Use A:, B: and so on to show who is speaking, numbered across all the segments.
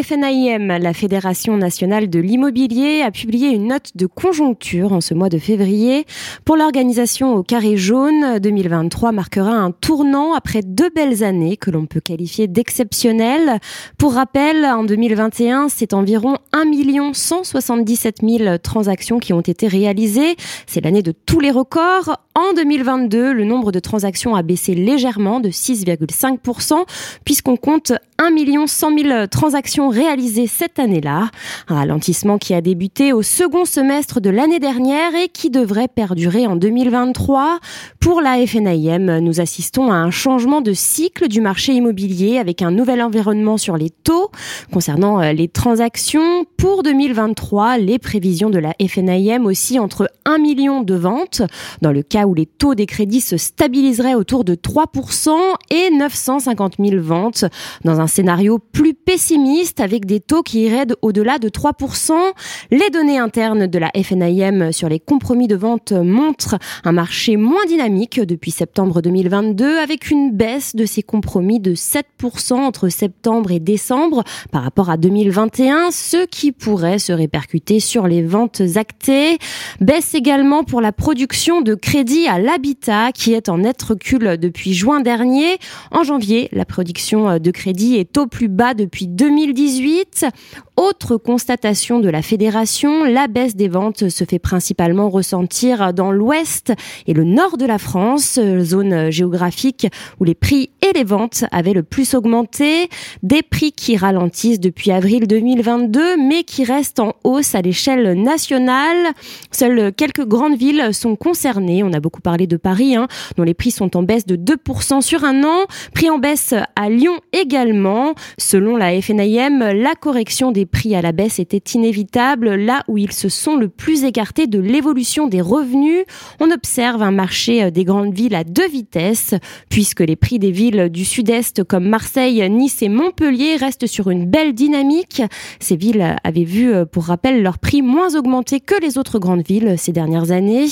A: FNIM, la Fédération nationale de l'immobilier, a publié une note de conjoncture en ce mois de février. Pour l'organisation au carré jaune, 2023 marquera un tournant après deux belles années que l'on peut qualifier d'exceptionnelles. Pour rappel, en 2021, c'est environ 1 177 000 transactions qui ont été réalisées. C'est l'année de tous les records. En 2022, le nombre de transactions a baissé légèrement de 6,5% puisqu'on compte 1 100 000 transactions réalisées cette année-là. Un ralentissement qui a débuté au second semestre de l'année dernière et qui devrait perdurer en 2023. Pour la FNIM, nous assistons à un changement de cycle du marché immobilier avec un nouvel environnement sur les taux. Concernant euh, les transactions, pour 2023, les prévisions de la FNIM aussi entre 1 million de ventes, dans le cas où les taux des crédits se stabiliseraient autour de 3% et 950 000 ventes dans un scénario plus pessimiste avec des taux qui iraient au-delà de 3%. Les données internes de la FNIM sur les compromis de vente montrent un marché moins dynamique depuis septembre 2022 avec une baisse de ces compromis de 7% entre septembre et décembre par rapport à 2021, ce qui pourrait se répercuter sur les ventes actées. Baisse également pour la production de crédit à l'habitat qui est en net recul depuis juin dernier. En janvier, la production de crédit est au plus bas depuis 2018. Autre constatation de la fédération, la baisse des ventes se fait principalement ressentir dans l'ouest et le nord de la France, zone géographique où les prix et les ventes avaient le plus augmenté. Des prix qui ralentissent depuis avril 2022 mais qui restent en hausse à l'échelle nationale. Seules quelques grandes villes sont concernées. On a beaucoup parlé de Paris, hein, dont les prix sont en baisse de 2% sur un an. Prix en baisse à Lyon également Selon la La correction des prix à la baisse était inévitable là où ils se sont le plus écartés de l'évolution des revenus. On observe un marché des grandes villes à deux vitesses puisque les prix des villes du sud-est comme Marseille, Nice et Montpellier restent sur une belle dynamique. Ces villes avaient vu, pour rappel, leurs prix moins augmenter que les autres grandes villes ces dernières années.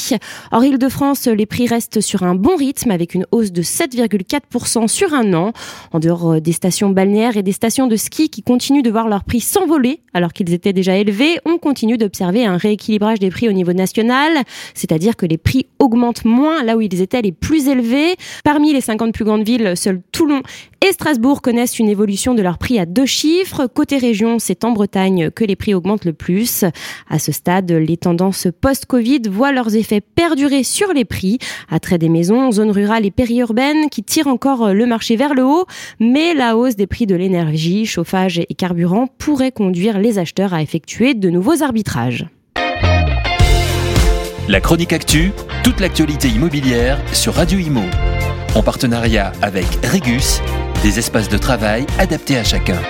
A: Or, Île-de-France, les prix restent sur un bon rythme avec une hausse de 7,4% sur un an. En dehors des stations balnéaires, et des stations de ski qui continuent de voir leurs prix s'envoler alors qu'ils étaient déjà élevés. On continue d'observer un rééquilibrage des prix au niveau national, c'est-à-dire que les prix augmentent moins là où ils étaient les plus élevés. Parmi les 50 plus grandes villes, seuls Toulon et Strasbourg connaissent une évolution de leurs prix à deux chiffres. Côté région, c'est en Bretagne que les prix augmentent le plus. À ce stade, les tendances post-Covid voient leurs effets perdurer sur les prix. Attrait des maisons, zones rurales et périurbaines qui tirent encore le marché vers le haut, mais la hausse des prix de l'énergie, chauffage et carburant pourrait conduire les acheteurs à effectuer de nouveaux arbitrages.
B: La chronique actu, toute l'actualité immobilière sur Radio Imo. En partenariat avec Regus, des espaces de travail adaptés à chacun.